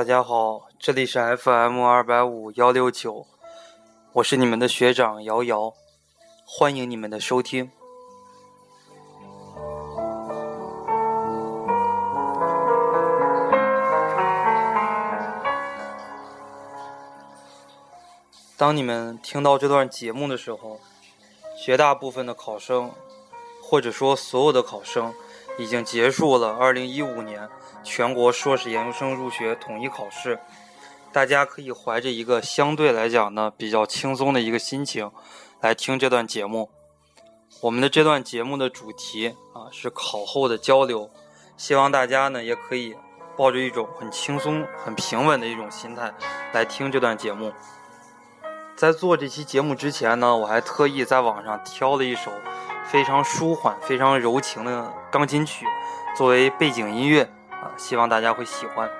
大家好，这里是 FM 二百五幺六九，我是你们的学长瑶瑶，欢迎你们的收听。当你们听到这段节目的时候，绝大部分的考生，或者说所有的考生，已经结束了2015年全国硕士研究生入学统一考试。大家可以怀着一个相对来讲呢比较轻松的一个心情来听这段节目。我们的这段节目的主题啊是考后的交流，希望大家呢也可以抱着一种很轻松、很平稳的一种心态来听这段节目。在做这期节目之前呢，我还特意在网上挑了一首非常舒缓、非常柔情的钢琴曲作为背景音乐啊，希望大家会喜欢。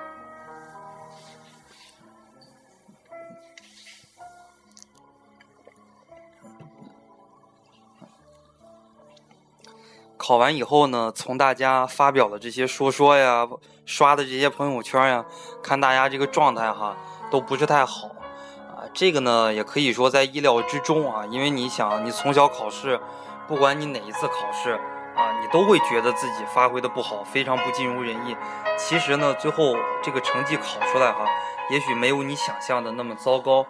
考完以后呢，从大家发表的这些说说呀、刷的这些朋友圈呀，看大家这个状态哈，都不是太好啊。这个呢，也可以说在意料之中啊，因为你想，你从小考试，不管你哪一次考试啊，你都会觉得自己发挥的不好，非常不尽如人意。其实呢，最后这个成绩考出来哈，也许没有你想象的那么糟糕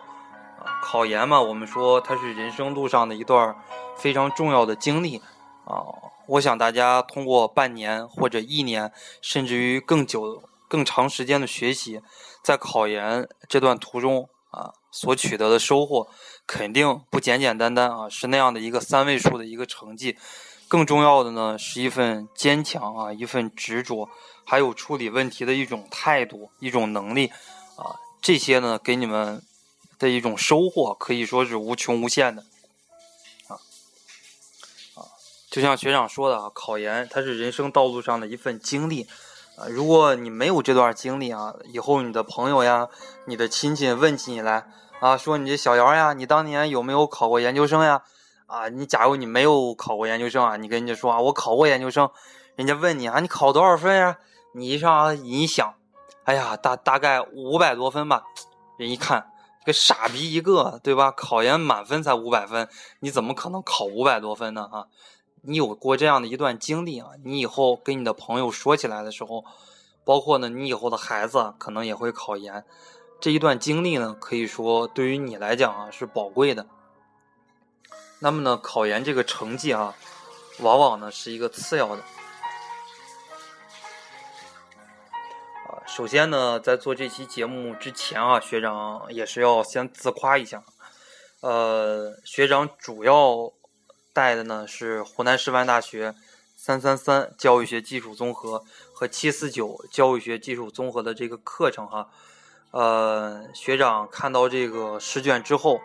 啊。考研嘛，我们说它是人生路上的一段非常重要的经历啊。我想大家通过半年或者一年，甚至于更久、更长时间的学习，在考研这段途中。啊，所取得的收获肯定不简简单单啊，是那样的一个三位数的一个成绩。更重要的呢，是一份坚强啊，一份执着，还有处理问题的一种态度、一种能力啊。这些呢，给你们的一种收获可以说是无穷无限的啊啊！就像学长说的啊，考研它是人生道路上的一份经历。啊，如果你没有这段经历啊，以后你的朋友呀、你的亲戚问起你来啊，说你这小姚呀，你当年有没有考过研究生呀？啊，你假如你没有考过研究生啊，你跟人家说啊，我考过研究生，人家问你啊，你考多少分呀？你一上一想，哎呀，大大概五百多分吧。人一看，个傻逼一个，对吧？考研满分才五百分，你怎么可能考五百多分呢？啊？你有过这样的一段经历啊？你以后跟你的朋友说起来的时候，包括呢，你以后的孩子可能也会考研，这一段经历呢，可以说对于你来讲啊是宝贵的。那么呢，考研这个成绩啊，往往呢是一个次要的。啊，首先呢，在做这期节目之前啊，学长也是要先自夸一下，呃，学长主要。带的呢是湖南师范大学三三三教育学基础综合和七四九教育学基础综合的这个课程哈，呃，学长看到这个试卷之后，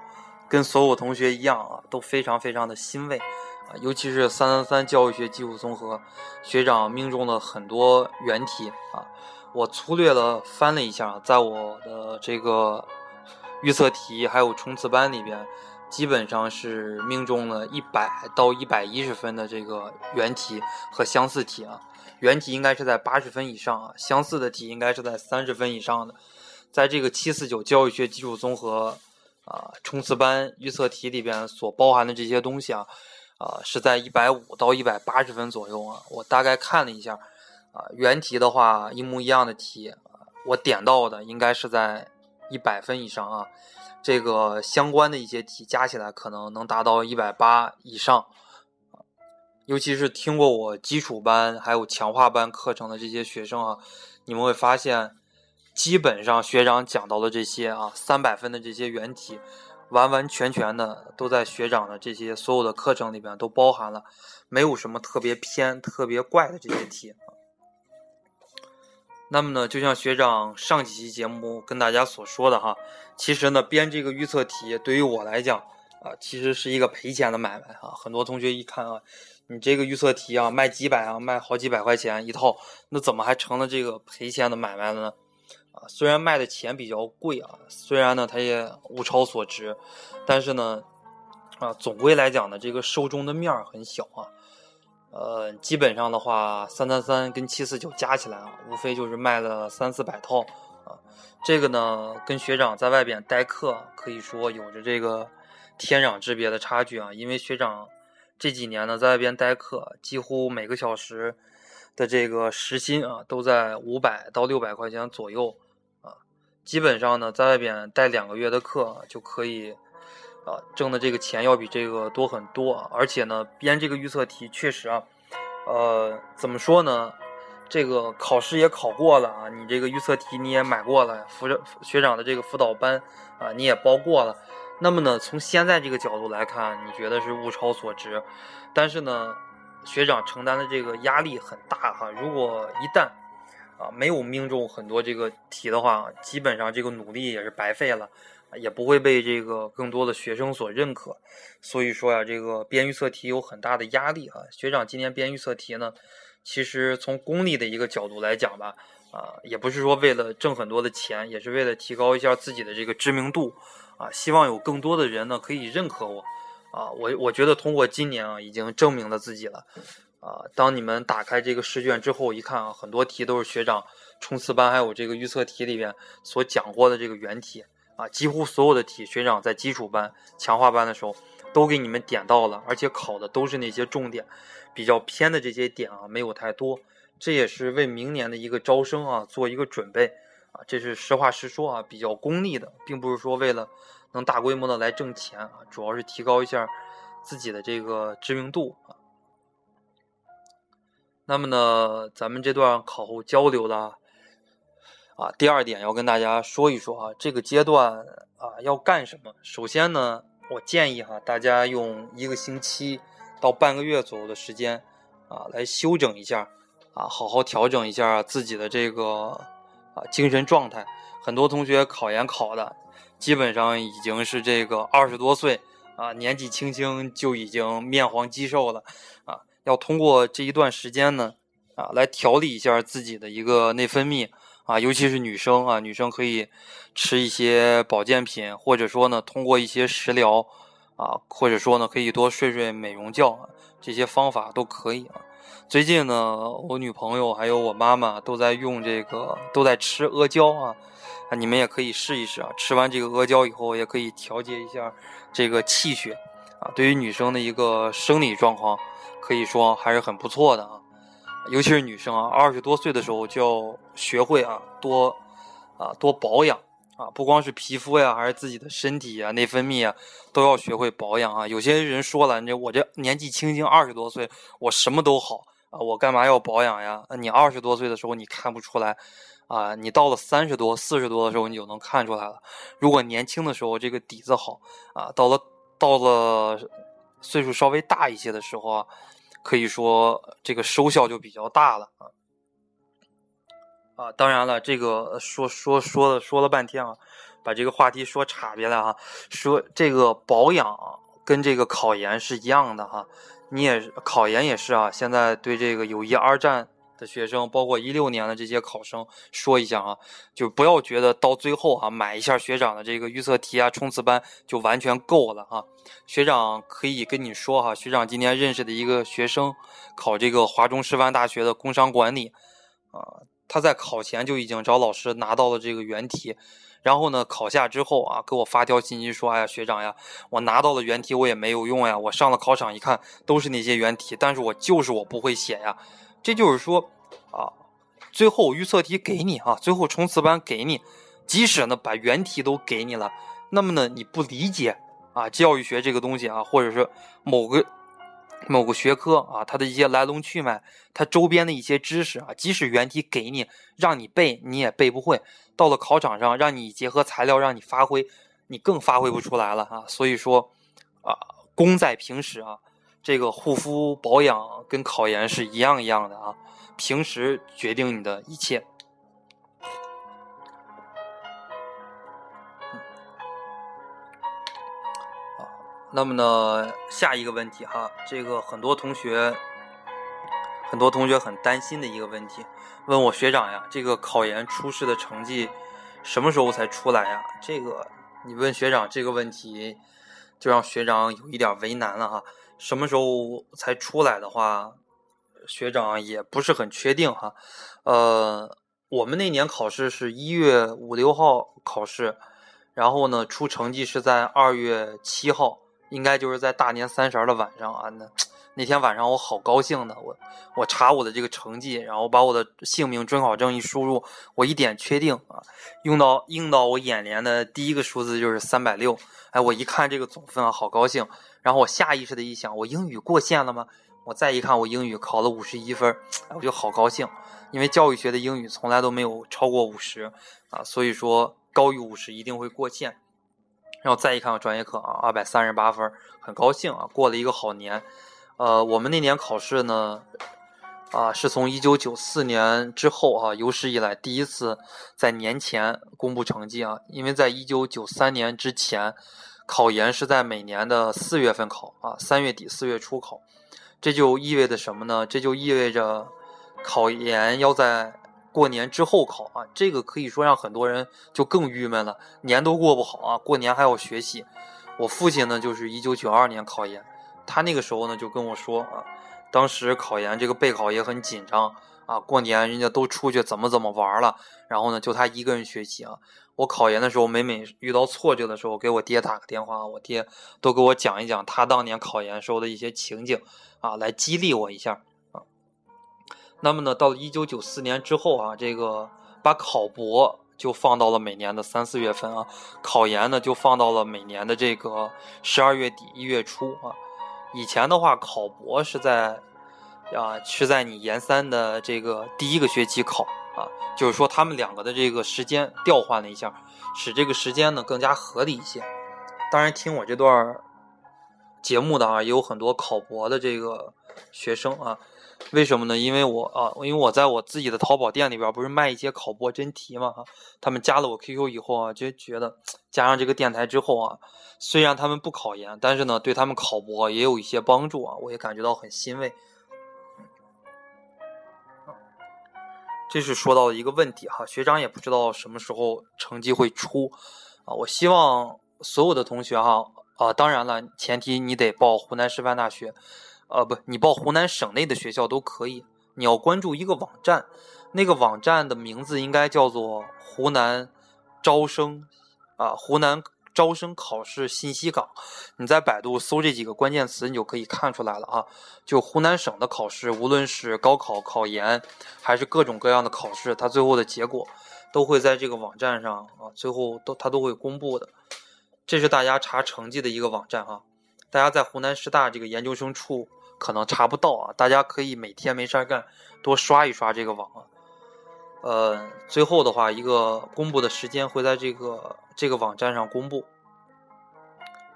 跟所有同学一样啊，都非常非常的欣慰啊，尤其是三三三教育学基础综合，学长命中了很多原题啊，我粗略的翻了一下，在我的这个预测题还有冲刺班里边。基本上是命中了一百到一百一十分的这个原题和相似题啊，原题应该是在八十分以上啊，相似的题应该是在三十分以上的。在这个七四九教育学基础综合啊冲刺班预测题里边所包含的这些东西啊，啊是在一百五到一百八十分左右啊。我大概看了一下啊，原题的话一模一样的题，我点到的应该是在一百分以上啊。这个相关的一些题加起来可能能达到一百八以上，尤其是听过我基础班还有强化班课程的这些学生啊，你们会发现，基本上学长讲到的这些啊三百分的这些原题，完完全全的都在学长的这些所有的课程里边都包含了，没有什么特别偏、特别怪的这些题。那么呢，就像学长上几期节目跟大家所说的哈，其实呢编这个预测题对于我来讲啊，其实是一个赔钱的买卖啊。很多同学一看啊，你这个预测题啊卖几百啊，卖好几百块钱一套，那怎么还成了这个赔钱的买卖了呢？啊，虽然卖的钱比较贵啊，虽然呢它也物超所值，但是呢啊，总归来讲呢，这个受众的面儿很小啊。呃，基本上的话，三三三跟七四九加起来啊，无非就是卖了三四百套啊。这个呢，跟学长在外边代课可以说有着这个天壤之别的差距啊。因为学长这几年呢在外边代课，几乎每个小时的这个时薪啊都在五百到六百块钱左右。基本上呢，在外边带两个月的课就可以啊挣的这个钱要比这个多很多。而且呢，编这个预测题确实啊，呃，怎么说呢？这个考试也考过了啊，你这个预测题你也买过了，辅学长的这个辅导班啊你也包过了。那么呢，从现在这个角度来看，你觉得是物超所值。但是呢，学长承担的这个压力很大哈。如果一旦啊没有命中很多这个题的话，基本上这个努力也是白费了，也不会被这个更多的学生所认可。所以说呀，这个编预测题有很大的压力啊。学长今年编预测题呢。其实从功利的一个角度来讲吧，啊，也不是说为了挣很多的钱，也是为了提高一下自己的这个知名度，啊，希望有更多的人呢可以认可我，啊，我我觉得通过今年啊已经证明了自己了，啊，当你们打开这个试卷之后一看啊，很多题都是学长冲刺班还有这个预测题里边所讲过的这个原题，啊，几乎所有的题学长在基础班、强化班的时候都给你们点到了，而且考的都是那些重点。比较偏的这些点啊，没有太多，这也是为明年的一个招生啊做一个准备啊，这是实话实说啊，比较功利的，并不是说为了能大规模的来挣钱啊，主要是提高一下自己的这个知名度啊。那么呢，咱们这段考后交流的啊，第二点要跟大家说一说啊，这个阶段啊要干什么？首先呢，我建议哈，大家用一个星期。到半个月左右的时间，啊，来休整一下，啊，好好调整一下自己的这个啊精神状态。很多同学考研考的，基本上已经是这个二十多岁，啊，年纪轻轻就已经面黄肌瘦了，啊，要通过这一段时间呢，啊，来调理一下自己的一个内分泌，啊，尤其是女生啊，女生可以吃一些保健品，或者说呢，通过一些食疗。啊，或者说呢，可以多睡睡美容觉，啊这些方法都可以啊。最近呢，我女朋友还有我妈妈都在用这个，都在吃阿胶啊。啊，你们也可以试一试啊。吃完这个阿胶以后，也可以调节一下这个气血啊。对于女生的一个生理状况，可以说还是很不错的啊。尤其是女生啊，二十多岁的时候就要学会啊，多啊多保养。啊，不光是皮肤呀，还是自己的身体啊、内分泌啊，都要学会保养啊。有些人说了，这我这年纪轻轻二十多岁，我什么都好啊，我干嘛要保养呀？你二十多岁的时候你看不出来啊，你到了三十多、四十多的时候你就能看出来了。如果年轻的时候这个底子好啊，到了到了岁数稍微大一些的时候啊，可以说这个收效就比较大了啊。啊，当然了，这个说说说了说了半天啊，把这个话题说岔别了啊。说这个保养跟这个考研是一样的哈，你也考研也是啊。现在对这个友谊二战的学生，包括一六年的这些考生说一下啊，就不要觉得到最后啊买一下学长的这个预测题啊冲刺班就完全够了啊。学长可以跟你说哈，学长今天认识的一个学生考这个华中师范大学的工商管理啊。他在考前就已经找老师拿到了这个原题，然后呢，考下之后啊，给我发条信息说：“哎呀，学长呀，我拿到了原题，我也没有用呀。我上了考场一看，都是那些原题，但是我就是我不会写呀。这就是说，啊，最后预测题给你啊，最后冲刺班给你，即使呢把原题都给你了，那么呢你不理解啊，教育学这个东西啊，或者是某个。”某个学科啊，它的一些来龙去脉，它周边的一些知识啊，即使原题给你，让你背，你也背不会。到了考场上，让你结合材料，让你发挥，你更发挥不出来了啊。所以说，啊，功在平时啊。这个护肤保养跟考研是一样一样的啊。平时决定你的一切。那么呢，下一个问题哈，这个很多同学，很多同学很担心的一个问题，问我学长呀，这个考研初试的成绩什么时候才出来呀？这个你问学长这个问题，就让学长有一点为难了哈。什么时候才出来的话，学长也不是很确定哈。呃，我们那年考试是一月五六号考试，然后呢出成绩是在二月七号，应该就是在大年三十的晚上啊。那那天晚上我好高兴的，我我查我的这个成绩，然后把我的姓名、准考证一输入，我一点确定啊，用到映到我眼帘的第一个数字就是三百六。哎，我一看这个总分啊，好高兴。然后我下意识的一想，我英语过线了吗？我再一看，我英语考了五十一分，我就好高兴，因为教育学的英语从来都没有超过五十啊，所以说高于五十一定会过线。然后再一看我专业课啊，二百三十八分，很高兴啊，过了一个好年。呃，我们那年考试呢，啊，是从一九九四年之后啊，有史以来第一次在年前公布成绩啊，因为在一九九三年之前，考研是在每年的四月份考啊，三月底四月初考。这就意味着什么呢？这就意味着考研要在过年之后考啊！这个可以说让很多人就更郁闷了，年都过不好啊，过年还要学习。我父亲呢，就是一九九二年考研，他那个时候呢就跟我说啊，当时考研这个备考也很紧张啊，过年人家都出去怎么怎么玩了，然后呢就他一个人学习啊。我考研的时候，每每遇到挫折的时候，给我爹打个电话，我爹都给我讲一讲他当年考研时候的一些情景。啊，来激励我一下啊。那么呢，到了一九九四年之后啊，这个把考博就放到了每年的三四月份啊，考研呢就放到了每年的这个十二月底一月初啊。以前的话，考博是在啊是在你研三的这个第一个学期考啊，就是说他们两个的这个时间调换了一下，使这个时间呢更加合理一些。当然，听我这段。节目的啊，也有很多考博的这个学生啊，为什么呢？因为我啊，因为我在我自己的淘宝店里边不是卖一些考博真题嘛哈，他们加了我 QQ 以后啊，就觉得加上这个电台之后啊，虽然他们不考研，但是呢，对他们考博也有一些帮助啊，我也感觉到很欣慰。这是说到一个问题哈，学长也不知道什么时候成绩会出啊，我希望所有的同学哈。啊，当然了，前提你得报湖南师范大学，呃，不，你报湖南省内的学校都可以。你要关注一个网站，那个网站的名字应该叫做湖南招生啊，湖南招生考试信息港。你在百度搜这几个关键词，你就可以看出来了啊。就湖南省的考试，无论是高考、考研，还是各种各样的考试，它最后的结果都会在这个网站上啊，最后都它都会公布的。这是大家查成绩的一个网站啊，大家在湖南师大这个研究生处可能查不到啊，大家可以每天没事干多刷一刷这个网啊。呃，最后的话，一个公布的时间会在这个这个网站上公布。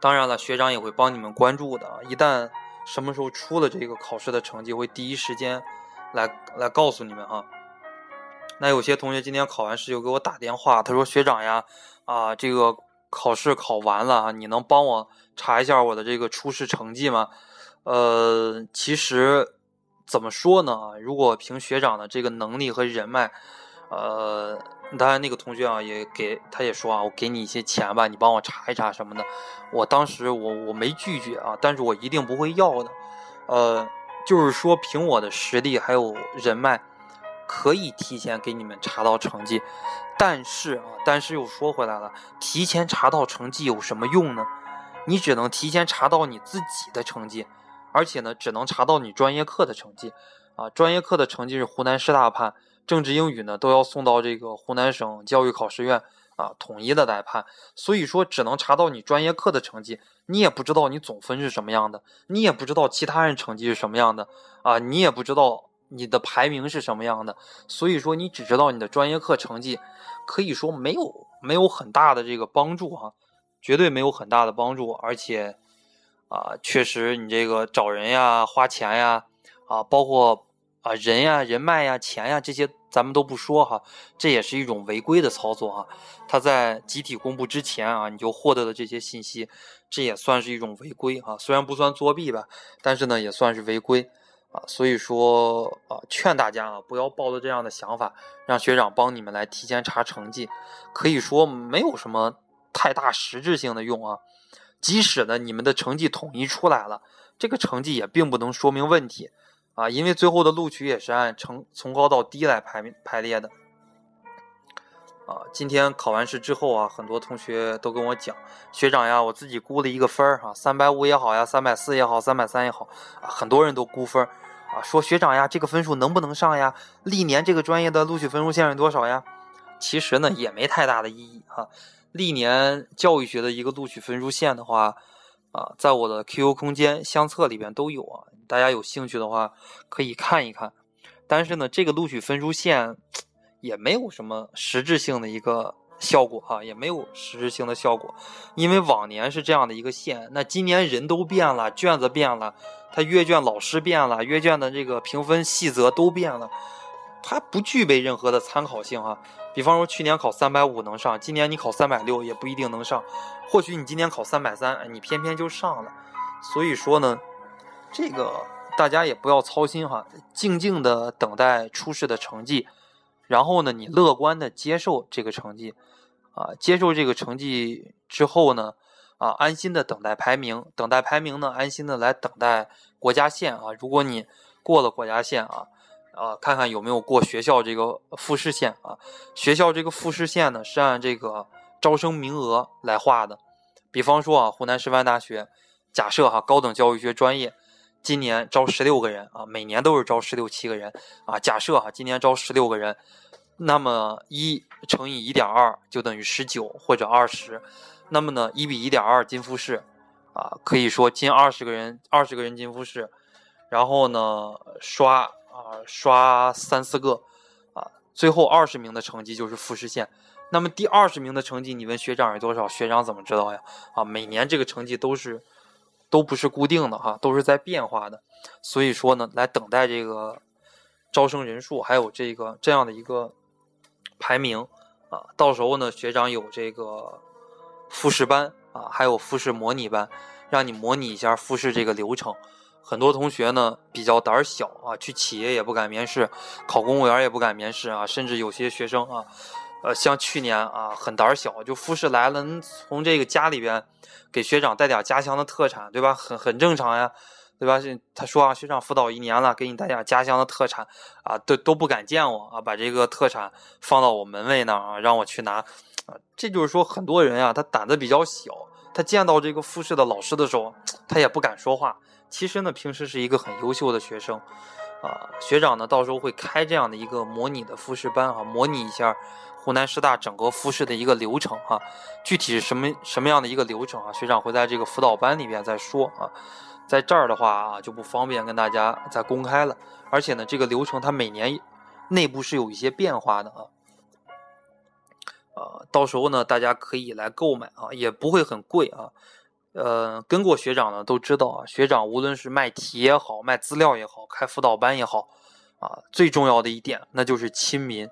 当然了，学长也会帮你们关注的啊，一旦什么时候出了这个考试的成绩，会第一时间来来告诉你们哈。那有些同学今天考完试就给我打电话，他说学长呀，啊这个。考试考完了啊，你能帮我查一下我的这个初试成绩吗？呃，其实怎么说呢？如果凭学长的这个能力和人脉，呃，当然那个同学啊也给他也说啊，我给你一些钱吧，你帮我查一查什么的。我当时我我没拒绝啊，但是我一定不会要的。呃，就是说凭我的实力还有人脉。可以提前给你们查到成绩，但是啊，但是又说回来了，提前查到成绩有什么用呢？你只能提前查到你自己的成绩，而且呢，只能查到你专业课的成绩。啊，专业课的成绩是湖南师大判，政治、英语呢都要送到这个湖南省教育考试院啊统一的来判。所以说，只能查到你专业课的成绩，你也不知道你总分是什么样的，你也不知道其他人成绩是什么样的啊，你也不知道。你的排名是什么样的？所以说你只知道你的专业课成绩，可以说没有没有很大的这个帮助哈，绝对没有很大的帮助。而且啊，确实你这个找人呀、花钱呀啊，包括啊人呀、人脉呀、钱呀这些，咱们都不说哈，这也是一种违规的操作哈。他在集体公布之前啊，你就获得了这些信息，这也算是一种违规哈。虽然不算作弊吧，但是呢，也算是违规。啊，所以说啊，劝大家啊，不要抱着这样的想法，让学长帮你们来提前查成绩，可以说没有什么太大实质性的用啊。即使呢，你们的成绩统一出来了，这个成绩也并不能说明问题啊，因为最后的录取也是按成从高到低来排排列的。啊，今天考完试之后啊，很多同学都跟我讲，学长呀，我自己估了一个分儿哈，三百五也好呀，三百四也好，三百三也好啊，很多人都估分儿啊，说学长呀，这个分数能不能上呀？历年这个专业的录取分数线是多少呀？其实呢，也没太大的意义哈。历年教育学的一个录取分数线的话，啊，在我的 QQ 空间相册里边都有啊，大家有兴趣的话可以看一看。但是呢，这个录取分数线也没有什么实质性的一个效果哈，也没有实质性的效果，因为往年是这样的一个线，那今年人都变了，卷子变了，他阅卷老师变了，阅卷的这个评分细则都变了，它不具备任何的参考性哈。比方说，去年考三百五能上，今年你考三百六也不一定能上。或许你今年考三百三，你偏偏就上了。所以说呢，这个大家也不要操心哈，静静的等待初试的成绩，然后呢，你乐观的接受这个成绩，啊，接受这个成绩之后呢，啊，安心的等待排名，等待排名呢，安心的来等待国家线啊。如果你过了国家线啊。啊，看看有没有过学校这个复试线啊？学校这个复试线呢，是按这个招生名额来划的。比方说啊，湖南师范大学，假设哈，高等教育学专业今年招十六个人啊，每年都是招十六七个人啊。假设哈，今年招十六个人，那么一乘以一点二就等于十九或者二十，那么呢，一比一点二进复试啊，可以说进二十个人，二十个人进复试，然后呢刷。啊，刷三四个，啊，最后二十名的成绩就是复试线。那么第二十名的成绩，你问学长是多少？学长怎么知道呀？啊，每年这个成绩都是都不是固定的哈，都是在变化的。所以说呢，来等待这个招生人数，还有这个这样的一个排名啊。到时候呢，学长有这个复试班啊，还有复试模拟班，让你模拟一下复试这个流程。很多同学呢比较胆儿小啊，去企业也不敢面试，考公务员也不敢面试啊，甚至有些学生啊，呃，像去年啊，很胆小，就复试来了，从这个家里边给学长带点家乡的特产，对吧？很很正常呀，对吧？他说啊，学长辅导一年了，给你带点家乡的特产啊，都都不敢见我啊，把这个特产放到我门卫那儿啊，让我去拿啊，这就是说很多人啊，他胆子比较小，他见到这个复试的老师的时候，他也不敢说话。其实呢，平时是一个很优秀的学生，啊，学长呢到时候会开这样的一个模拟的复试班啊，模拟一下湖南师大整个复试的一个流程哈，具体是什么什么样的一个流程啊？学长会在这个辅导班里边再说啊，在这儿的话啊就不方便跟大家再公开了，而且呢这个流程它每年内部是有一些变化的啊，呃，到时候呢大家可以来购买啊，也不会很贵啊。呃，跟过学长的都知道啊，学长无论是卖题也好，卖资料也好，开辅导班也好，啊，最重要的一点那就是亲民，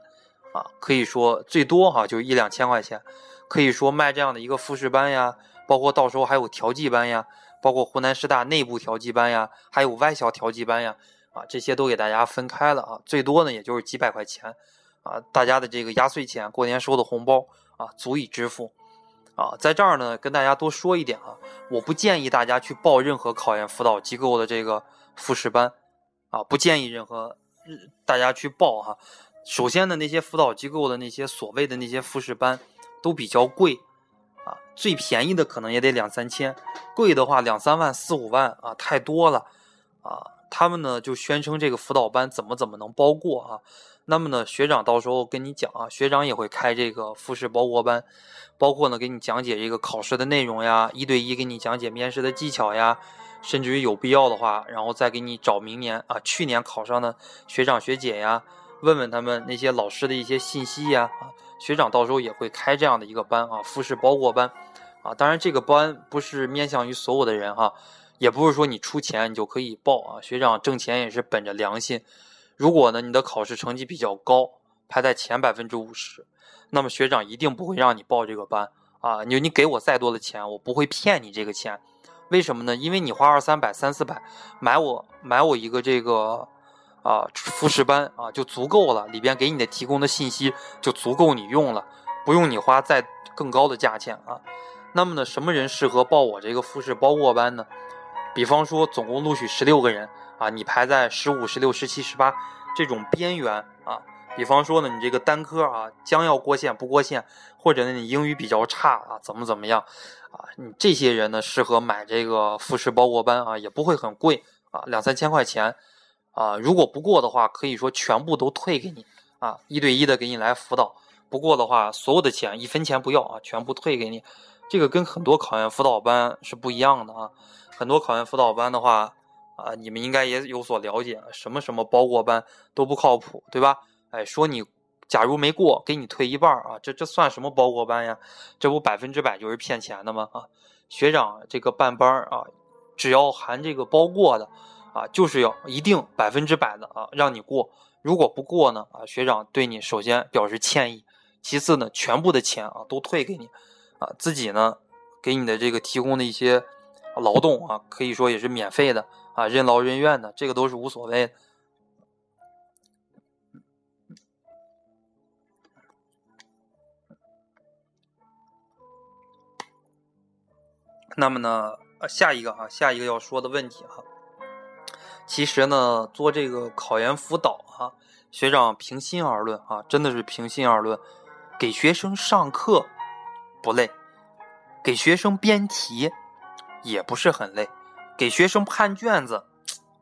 啊，可以说最多哈就一两千块钱，可以说卖这样的一个复试班呀，包括到时候还有调剂班呀，包括湖南师大内部调剂班呀，还有外校调剂班呀，啊，这些都给大家分开了啊，最多呢也就是几百块钱，啊，大家的这个压岁钱、过年收的红包啊，足以支付。啊，在这儿呢，跟大家多说一点啊，我不建议大家去报任何考研辅导机构的这个复试班，啊，不建议任何大家去报哈。首先呢，那些辅导机构的那些所谓的那些复试班都比较贵，啊，最便宜的可能也得两三千，贵的话两三万、四五万啊，太多了，啊，他们呢就宣称这个辅导班怎么怎么能包过啊。那么呢，学长到时候跟你讲啊，学长也会开这个复试包过班，包括呢给你讲解这个考试的内容呀，一对一给你讲解面试的技巧呀，甚至于有必要的话，然后再给你找明年啊去年考上的学长学姐呀，问问他们那些老师的一些信息呀啊，学长到时候也会开这样的一个班啊，复试包过班啊，当然这个班不是面向于所有的人哈，也不是说你出钱你就可以报啊，学长挣钱也是本着良心。如果呢，你的考试成绩比较高，排在前百分之五十，那么学长一定不会让你报这个班啊！你你给我再多的钱，我不会骗你这个钱。为什么呢？因为你花二三百、三四百买我买我一个这个啊复试班啊就足够了，里边给你的提供的信息就足够你用了，不用你花再更高的价钱啊。那么呢，什么人适合报我这个复试包过班呢？比方说，总共录取十六个人。啊，你排在十五、十六、十七、十八这种边缘啊，比方说呢，你这个单科啊将要过线不过线，或者呢你英语比较差啊，怎么怎么样啊？你这些人呢适合买这个复试包过班啊，也不会很贵啊，两三千块钱啊。如果不过的话，可以说全部都退给你啊，一对一的给你来辅导。不过的话，所有的钱一分钱不要啊，全部退给你。这个跟很多考研辅导班是不一样的啊。很多考研辅导班的话啊，你们应该也有所了解，什么什么包过班都不靠谱，对吧？哎，说你假如没过，给你退一半啊，这这算什么包过班呀？这不百分之百就是骗钱的吗？啊，学长这个办班啊，只要含这个包过的啊，就是要一定百分之百的啊让你过。如果不过呢啊，学长对你首先表示歉意，其次呢，全部的钱啊都退给你啊，自己呢给你的这个提供的一些劳动啊，可以说也是免费的啊，任劳任怨的，这个都是无所谓。那么呢，下一个啊，下一个要说的问题哈，其实呢，做这个考研辅导啊，学长平心而论啊，真的是平心而论，给学生上课不累，给学生编题也不是很累，给学生判卷子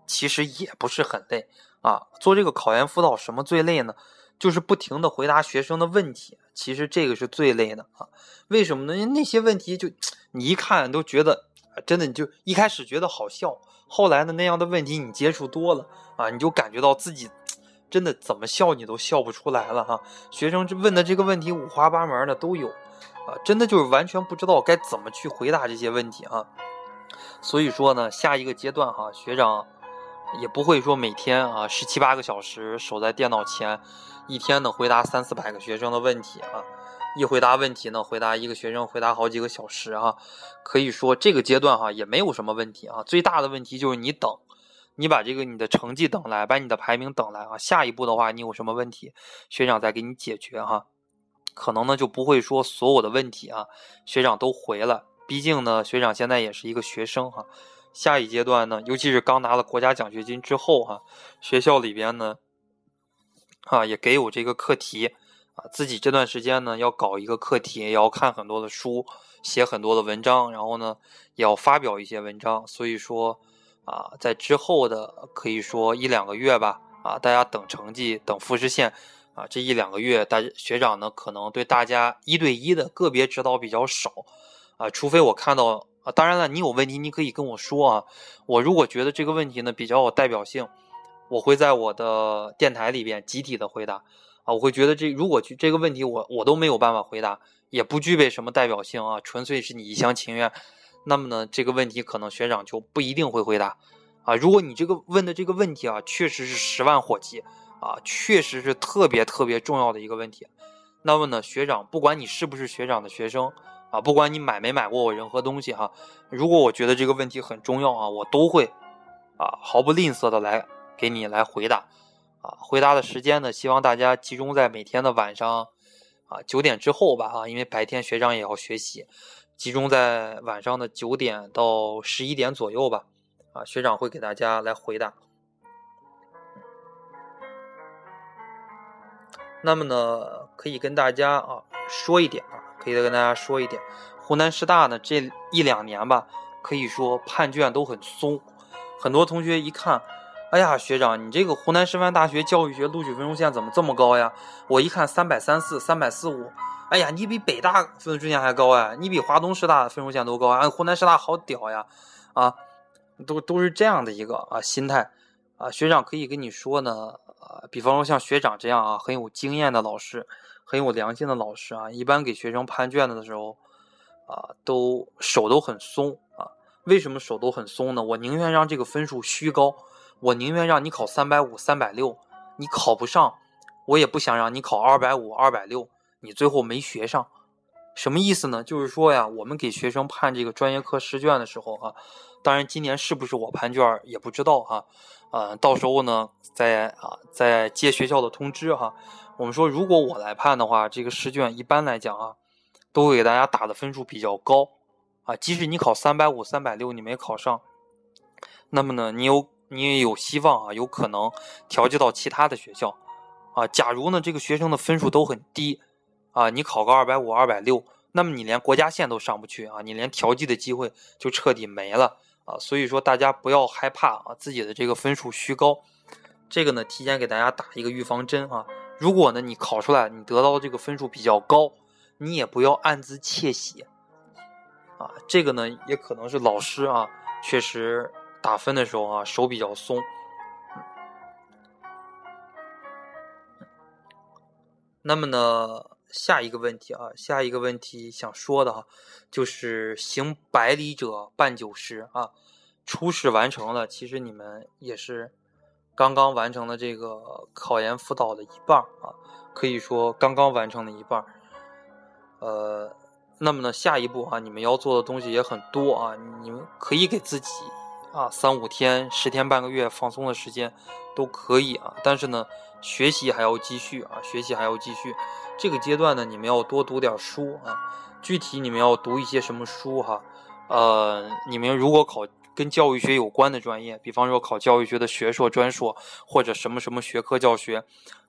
其实也不是很累啊。做这个考研辅导什么最累呢？就是不停的回答学生的问题，其实这个是最累的啊。为什么呢？那些问题就。你一看都觉得，真的你就一开始觉得好笑，后来呢那样的问题你接触多了啊，你就感觉到自己真的怎么笑你都笑不出来了哈。学生问的这个问题五花八门的都有啊，真的就是完全不知道该怎么去回答这些问题啊。所以说呢，下一个阶段哈，学长也不会说每天啊十七八个小时守在电脑前，一天呢回答三四百个学生的问题啊。一回答问题呢，回答一个学生回答好几个小时啊，可以说这个阶段哈也没有什么问题啊。最大的问题就是你等，你把这个你的成绩等来，把你的排名等来啊。下一步的话，你有什么问题，学长再给你解决哈。可能呢就不会说所有的问题啊，学长都回了。毕竟呢，学长现在也是一个学生哈。下一阶段呢，尤其是刚拿了国家奖学金之后哈，学校里边呢，啊也给我这个课题。啊，自己这段时间呢，要搞一个课题，也要看很多的书，写很多的文章，然后呢，也要发表一些文章。所以说，啊，在之后的可以说一两个月吧，啊，大家等成绩，等复试线，啊，这一两个月，大学长呢，可能对大家一对一的个别指导比较少，啊，除非我看到，啊，当然了，你有问题你可以跟我说啊，我如果觉得这个问题呢比较有代表性，我会在我的电台里边集体的回答。啊，我会觉得这如果去这个问题我我都没有办法回答，也不具备什么代表性啊，纯粹是你一厢情愿，那么呢，这个问题可能学长就不一定会回答啊。如果你这个问的这个问题啊，确实是十万火急啊，确实是特别特别重要的一个问题，那么呢，学长不管你是不是学长的学生啊，不管你买没买过我任何东西哈，如果我觉得这个问题很重要啊，我都会啊毫不吝啬的来给你来回答。啊，回答的时间呢，希望大家集中在每天的晚上，啊九点之后吧，啊，因为白天学长也要学习，集中在晚上的九点到十一点左右吧，啊，学长会给大家来回答。那么呢，可以跟大家啊说一点啊，可以跟大家说一点，湖南师大呢这一两年吧，可以说判卷都很松，很多同学一看。哎呀，学长，你这个湖南师范大学教育学录取分数线怎么这么高呀？我一看三百三四、三百四五，哎呀，你比北大分数线还高呀，你比华东师大分数线都高啊！湖南师大好屌呀，啊，都都是这样的一个啊心态啊。学长可以跟你说呢，啊，比方说像学长这样啊很有经验的老师，很有良心的老师啊，一般给学生判卷子的时候啊，都手都很松啊。为什么手都很松呢？我宁愿让这个分数虚高。我宁愿让你考三百五、三百六，你考不上，我也不想让你考二百五、二百六，你最后没学上，什么意思呢？就是说呀，我们给学生判这个专业课试卷的时候啊，当然今年是不是我判卷也不知道哈，呃，到时候呢再啊再接学校的通知哈。我们说如果我来判的话，这个试卷一般来讲啊，都会给大家打的分数比较高啊，即使你考三百五、三百六你没考上，那么呢你有。你也有希望啊，有可能调剂到其他的学校，啊。假如呢这个学生的分数都很低啊，你考个二百五、二百六，那么你连国家线都上不去啊，你连调剂的机会就彻底没了啊。所以说大家不要害怕啊，自己的这个分数虚高，这个呢提前给大家打一个预防针啊。如果呢你考出来，你得到的这个分数比较高，你也不要暗自窃喜啊。这个呢也可能是老师啊，确实打分的时候啊手比较松。那么呢，下一个问题啊，下一个问题想说的哈，就是行百里者半九十啊，初试完成了，其实你们也是刚刚完成了这个考研辅导的一半啊，可以说刚刚完成了一半呃，那么呢，下一步啊，你们要做的东西也很多啊，你们可以给自己啊三五天、十天、半个月放松的时间都可以啊，但是呢。学习还要继续啊，学习还要继续。这个阶段呢，你们要多读点书啊。具体你们要读一些什么书哈？呃，你们如果考跟教育学有关的专业，比方说考教育学的学硕、专硕，或者什么什么学科教学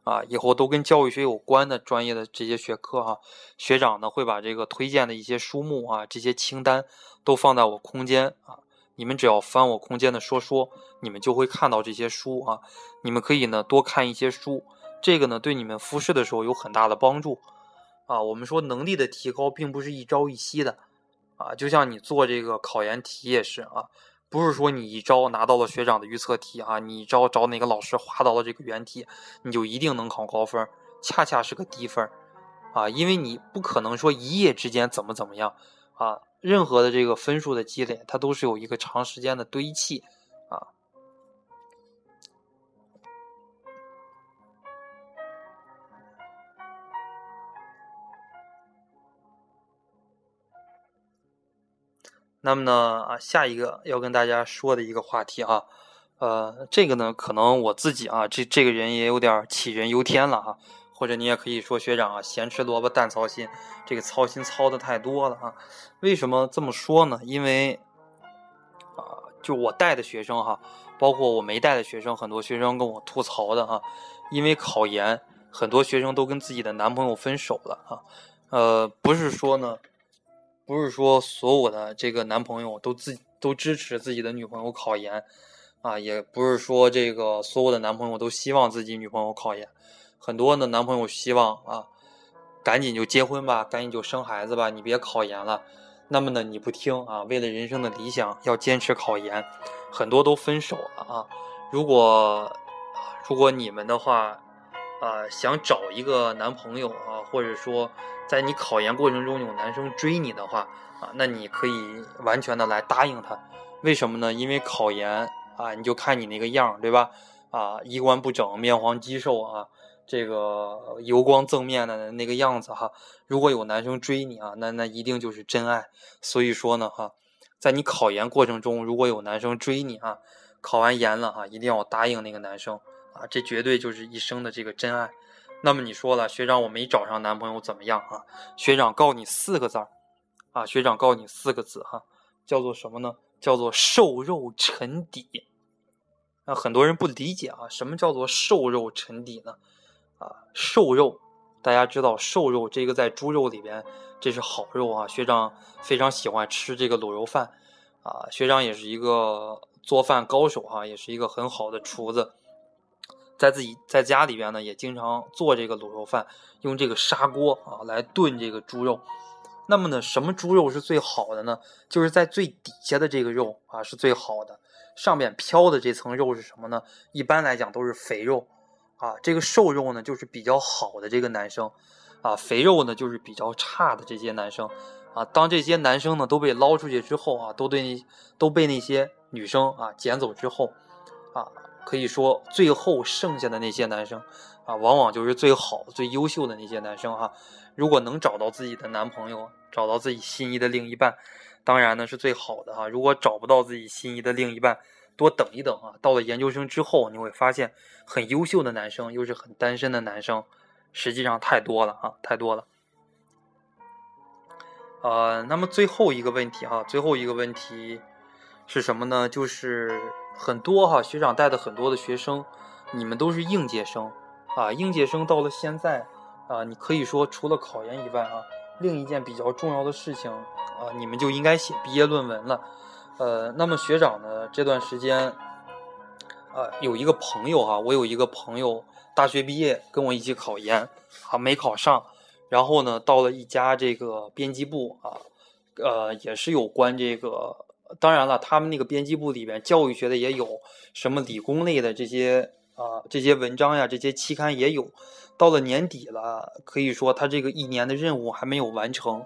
啊，以后都跟教育学有关的专业的这些学科哈，学长呢会把这个推荐的一些书目啊，这些清单都放在我空间啊。你们只要翻我空间的说说，你们就会看到这些书啊。你们可以呢多看一些书，这个呢对你们复试的时候有很大的帮助啊。我们说能力的提高并不是一朝一夕的啊，就像你做这个考研题也是啊，不是说你一招拿到了学长的预测题啊，你一招找哪个老师划到了这个原题，你就一定能考高分，恰恰是个低分啊，因为你不可能说一夜之间怎么怎么样啊。任何的这个分数的积累，它都是有一个长时间的堆砌啊。那么呢啊，下一个要跟大家说的一个话题啊，呃，这个呢，可能我自己啊，这这个人也有点杞人忧天了啊。或者你也可以说学长啊，咸吃萝卜淡操心，这个操心操的太多了啊。为什么这么说呢？因为啊，就我带的学生哈，包括我没带的学生，很多学生跟我吐槽的哈，因为考研，很多学生都跟自己的男朋友分手了啊。呃，不是说呢，不是说所有的这个男朋友都自都支持自己的女朋友考研啊，也不是说这个所有的男朋友都希望自己女朋友考研。很多的男朋友希望啊，赶紧就结婚吧，赶紧就生孩子吧，你别考研了。那么呢，你不听啊，为了人生的理想要坚持考研，很多都分手了啊。如果如果你们的话啊，想找一个男朋友啊，或者说在你考研过程中有男生追你的话啊，那你可以完全的来答应他。为什么呢？因为考研啊，你就看你那个样儿，对吧？啊，衣冠不整，面黄肌瘦啊。这个油光锃面的那个样子哈，如果有男生追你啊，那那一定就是真爱。所以说呢哈，在你考研过程中，如果有男生追你啊，考完研了哈，一定要答应那个男生啊，这绝对就是一生的这个真爱。那么你说了，学长我没找上男朋友怎么样啊？学长告你四个字儿啊，学长告你四个字哈，叫做什么呢？叫做瘦肉沉底。那很多人不理解啊，什么叫做瘦肉沉底呢？啊，瘦肉，大家知道瘦肉这个在猪肉里边这是好肉啊。学长非常喜欢吃这个卤肉饭，啊，学长也是一个做饭高手哈，也是一个很好的厨子，在自己在家里边呢也经常做这个卤肉饭，用这个砂锅啊来炖这个猪肉。那么呢，什么猪肉是最好的呢？就是在最底下的这个肉啊是最好的，上面飘的这层肉是什么呢？一般来讲都是肥肉。啊，这个瘦肉呢，就是比较好的这个男生，啊，肥肉呢就是比较差的这些男生，啊，当这些男生呢都被捞出去之后啊，都对都被那些女生啊捡走之后，啊，可以说最后剩下的那些男生，啊，往往就是最好最优秀的那些男生哈。如果能找到自己的男朋友，找到自己心仪的另一半，当然呢是最好的哈。如果找不到自己心仪的另一半，多等一等啊！到了研究生之后，你会发现很优秀的男生，又是很单身的男生，实际上太多了啊，太多了。呃，那么最后一个问题哈，最后一个问题是什么呢？就是很多哈学长带的很多的学生，你们都是应届生啊，应届生到了现在啊，你可以说除了考研以外啊，另一件比较重要的事情啊，你们就应该写毕业论文了。呃，那么学长呢，这段时间啊，有一个朋友哈，我有一个朋友大学毕业跟我一起考研啊，没考上，然后呢，到了一家这个编辑部啊，呃，也是有关这个。当然了，他们那个编辑部里边，教育学的也有，什么理工类的这些啊，这些文章呀，这些期刊也有。到了年底了，可以说他这个一年的任务还没有完成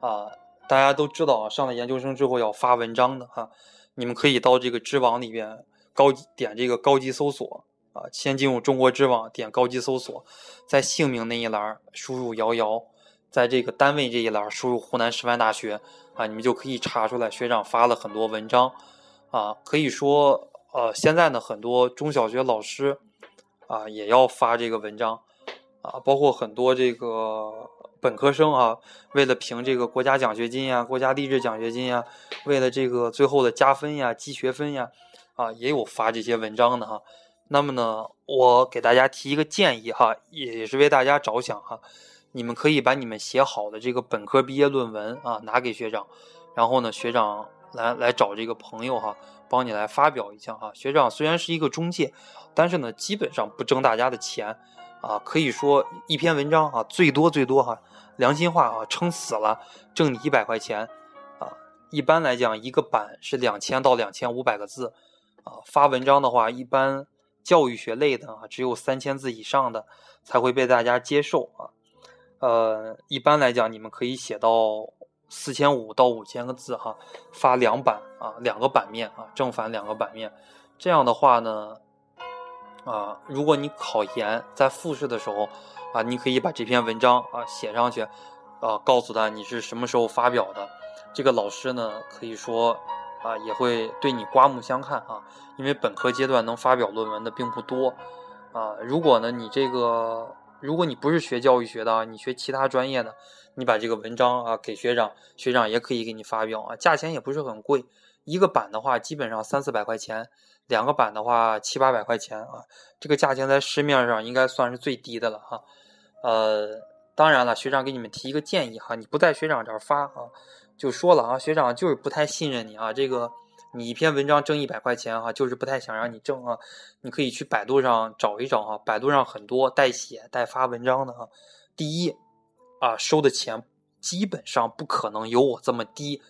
啊。大家都知道啊，上了研究生之后要发文章的哈。你们可以到这个知网里边高点这个高级搜索啊，先进入中国知网，点高级搜索，在姓名那一栏输入瑶瑶。在这个单位这一栏输入湖南师范大学啊，你们就可以查出来学长发了很多文章啊。可以说，呃，现在呢很多中小学老师啊也要发这个文章啊，包括很多这个本科生啊，为了评这个国家奖学金呀、国家励志奖学金呀，为了这个最后的加分呀、积学分呀，啊，也有发这些文章的哈。那么呢，我给大家提一个建议哈，也是为大家着想哈。你们可以把你们写好的这个本科毕业论文啊拿给学长，然后呢，学长来来找这个朋友哈，帮你来发表一下哈。学长虽然是一个中介，但是呢，基本上不挣大家的钱啊。可以说一篇文章啊，最多最多哈，良心话啊，撑死了挣你一百块钱啊。一般来讲，一个版是两千到两千五百个字啊。发文章的话，一般教育学类的啊，只有三千字以上的才会被大家接受啊。呃，一般来讲，你们可以写到四千五到五千个字哈，发两版啊，两个版面啊，正反两个版面。这样的话呢，啊，如果你考研在复试的时候啊，你可以把这篇文章啊写上去，啊，告诉他你是什么时候发表的。这个老师呢，可以说啊，也会对你刮目相看啊，因为本科阶段能发表论文的并不多啊。如果呢，你这个。如果你不是学教育学的，你学其他专业的，你把这个文章啊给学长，学长也可以给你发表啊，价钱也不是很贵，一个版的话基本上三四百块钱，两个版的话七八百块钱啊，这个价钱在市面上应该算是最低的了哈。呃，当然了，学长给你们提一个建议哈，你不在学长这儿发啊，就说了啊，学长就是不太信任你啊，这个。你一篇文章挣一百块钱哈，就是不太想让你挣啊。你可以去百度上找一找哈，百度上很多代写代发文章的啊。第一，啊收的钱基本上不可能有我这么低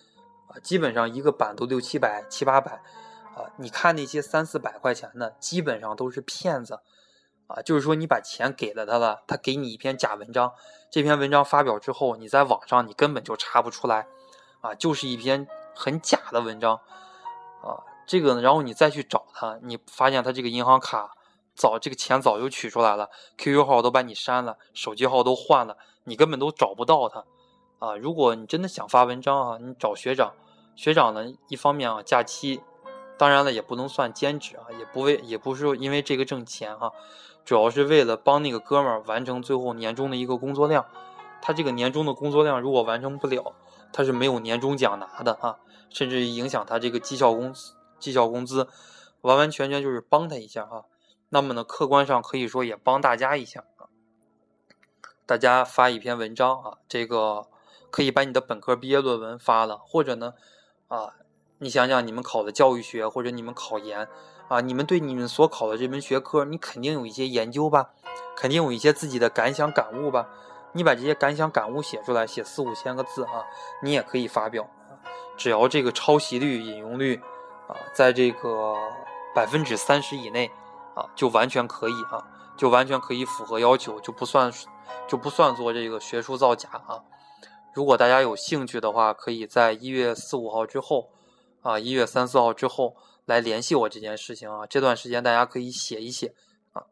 啊，基本上一个版都六七百七八百啊。你看那些三四百块钱的，基本上都是骗子啊。就是说你把钱给了他了，他给你一篇假文章，这篇文章发表之后，你在网上你根本就查不出来啊，就是一篇很假的文章。啊，这个呢，然后你再去找他，你发现他这个银行卡早这个钱早就取出来了，QQ 号都把你删了，手机号都换了，你根本都找不到他。啊，如果你真的想发文章啊，你找学长，学长呢，一方面啊，假期，当然了，也不能算兼职啊，也不为也不是因为这个挣钱哈，主要是为了帮那个哥们儿完成最后年终的一个工作量。他这个年终的工作量如果完成不了，他是没有年终奖拿的啊。甚至影响他这个绩效工资，绩效工资，完完全全就是帮他一下啊。那么呢，客观上可以说也帮大家一下啊。大家发一篇文章啊，这个可以把你的本科毕业论文发了，或者呢，啊，你想想你们考的教育学或者你们考研啊，你们对你们所考的这门学科，你肯定有一些研究吧，肯定有一些自己的感想感悟吧。你把这些感想感悟写出来，写四五千个字啊，你也可以发表。只要这个抄袭率、引用率啊，在这个百分之三十以内啊，就完全可以啊，就完全可以符合要求，就不算就不算做这个学术造假啊。如果大家有兴趣的话，可以在一月四五号之后啊，一月三四号之后来联系我这件事情啊。这段时间大家可以写一写啊。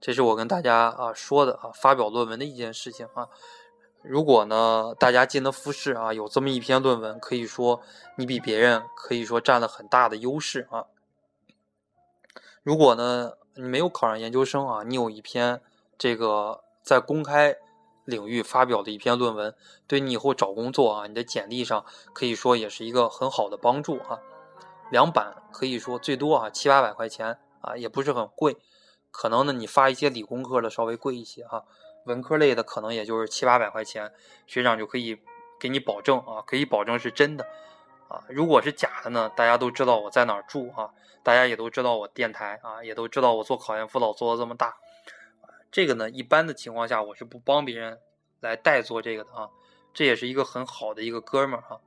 这是我跟大家啊说的啊，发表论文的一件事情啊。如果呢，大家进了复试啊，有这么一篇论文，可以说你比别人可以说占了很大的优势啊。如果呢，你没有考上研究生啊，你有一篇这个在公开领域发表的一篇论文，对你以后找工作啊，你的简历上可以说也是一个很好的帮助啊。两版可以说最多啊七八百块钱啊，也不是很贵。可能呢，你发一些理工科的稍微贵一些哈，文科类的可能也就是七八百块钱，学长就可以给你保证啊，可以保证是真的啊。如果是假的呢，大家都知道我在哪儿住啊，大家也都知道我电台啊，也都知道我做考研辅导做的这么大。这个呢，一般的情况下我是不帮别人来代做这个的啊。这也是一个很好的一个哥们儿啊，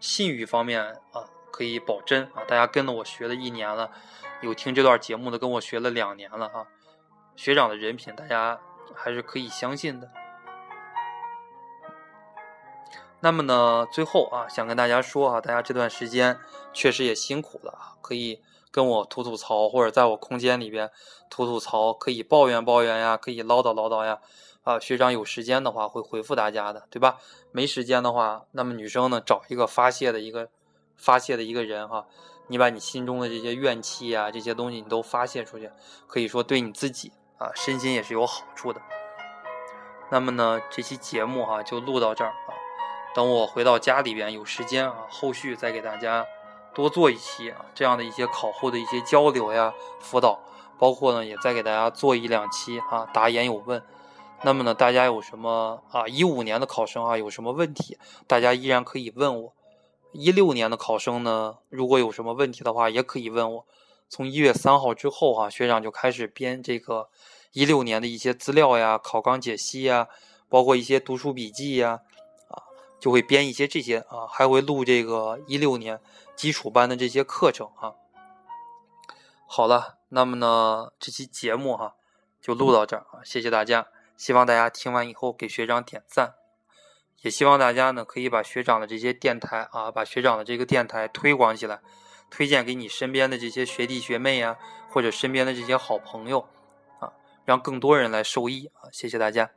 信誉方面啊可以保真啊。大家跟了我学了一年了。有听这段节目的，跟我学了两年了啊，学长的人品大家还是可以相信的。那么呢，最后啊，想跟大家说啊，大家这段时间确实也辛苦了啊，可以跟我吐吐槽，或者在我空间里边吐吐槽，可以抱怨抱怨呀，可以唠叨唠叨呀。啊，学长有时间的话会回复大家的，对吧？没时间的话，那么女生呢，找一个发泄的一个发泄的一个人哈。你把你心中的这些怨气啊，这些东西你都发泄出去，可以说对你自己啊身心也是有好处的。那么呢，这期节目哈就录到这儿啊。等我回到家里边有时间啊，后续再给大家多做一期啊这样的一些考后的一些交流呀、辅导，包括呢也再给大家做一两期啊答言有问。那么呢，大家有什么啊一五年的考生啊有什么问题，大家依然可以问我。一六年的考生呢，如果有什么问题的话，也可以问我。从一月三号之后啊，学长就开始编这个一六年的一些资料呀、考纲解析呀，包括一些读书笔记呀，就会编一些这些啊，还会录这个一六年基础班的这些课程啊。好了，那么呢，这期节目哈就录到这儿啊，谢谢大家，希望大家听完以后给学长点赞。也希望大家呢，可以把学长的这些电台啊，把学长的这个电台推广起来，推荐给你身边的这些学弟学妹呀，或者身边的这些好朋友，啊，让更多人来受益啊！谢谢大家。